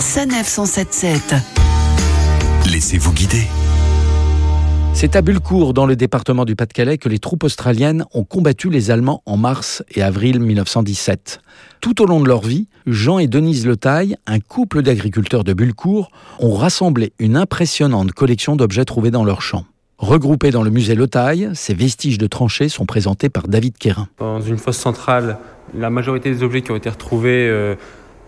Sanef 177. Laissez-vous guider. C'est à Bulcourt, dans le département du Pas-de-Calais, que les troupes australiennes ont combattu les Allemands en mars et avril 1917. Tout au long de leur vie, Jean et Denise Letaille, un couple d'agriculteurs de Bulcourt, ont rassemblé une impressionnante collection d'objets trouvés dans leurs champs. Regroupés dans le musée Letaille, ces vestiges de tranchées sont présentés par David Quérin. Dans une fosse centrale, la majorité des objets qui ont été retrouvés euh,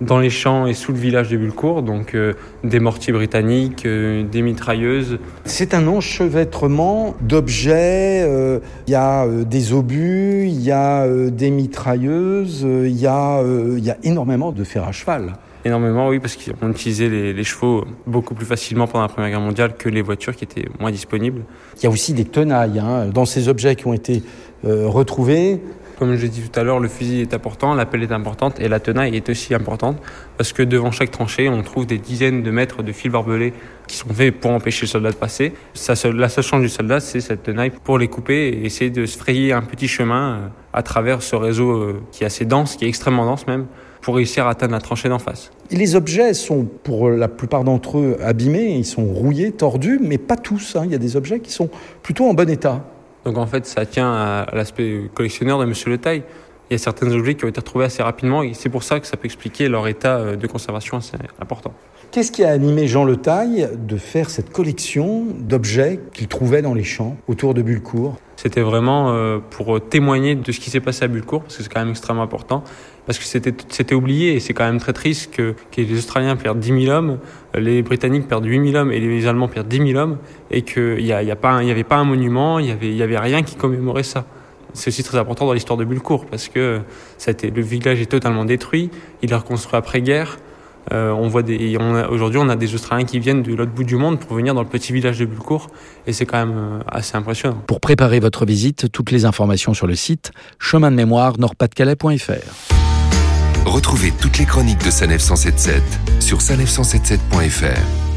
dans les champs et sous le village de Bulcourt, donc euh, des mortiers britanniques, euh, des mitrailleuses. C'est un enchevêtrement d'objets. euh, Il y a des obus, il y a des mitrailleuses, il y, a, il y a énormément de fer à cheval. Énormément, oui, parce qu'on utilisait les, les chevaux beaucoup plus facilement pendant la Première Guerre mondiale que les voitures qui étaient moins disponibles. Il y a aussi des tenailles hein, dans ces objets qui ont été retrouvés. Comme je l'ai dit tout à l'heure, le fusil est important, la pelle est importante et la tenaille est aussi importante parce que devant chaque tranchée, on trouve des dizaines de mètres de fils barbelés qui sont faits pour empêcher le soldat de passer. La seule chance du soldat, c'est cette tenaille pour les couper et essayer de se frayer un petit chemin euh, à travers ce réseau euh, qui est assez dense, qui est extrêmement dense même, pour réussir à atteindre la tranchée d'en face. Les objets sont, pour la plupart d'entre eux, abîmés, ils sont rouillés, tordus, mais pas tous. hein. Il y a des objets qui sont plutôt en bon état. Donc en fait, ça tient à l'aspect collectionneur de Monsieur Le Taille. Il y a certains objets qui ont été retrouvés assez rapidement et c'est pour ça que ça peut expliquer leur état euh, de conservation assez important. Qu'est-ce qui a animé Jean Le Taille de faire cette collection d'objets qu'il trouvait dans les champs autour de Bulcourt? C'était vraiment euh, pour témoigner de ce qui s'est passé à Bulcourt, parce que c'est quand même extrêmement important, parce que c'était oublié et c'est quand même très triste que, que les Australiens perdent 10 000 hommes, les Britanniques perdent 8 000 hommes et les Allemands perdent 10 000 hommes, et qu'il n'y y avait pas un monument, il n'y avait, y avait rien qui commémorait ça. C'est aussi très important dans l'histoire de Bulcourt, parce que ça a été, le village est totalement détruit, il est reconstruit après-guerre. Euh, on voit des, on a- aujourd'hui, on a des Australiens qui viennent de l'autre bout du monde pour venir dans le petit village de Bulcourt, et c'est quand même euh, assez impressionnant. Pour préparer votre visite, toutes les informations sur le site chemin de mémoire nordpas-de-calais.fr. Retrouvez toutes les chroniques de Sanef 177 sur sanef177.fr.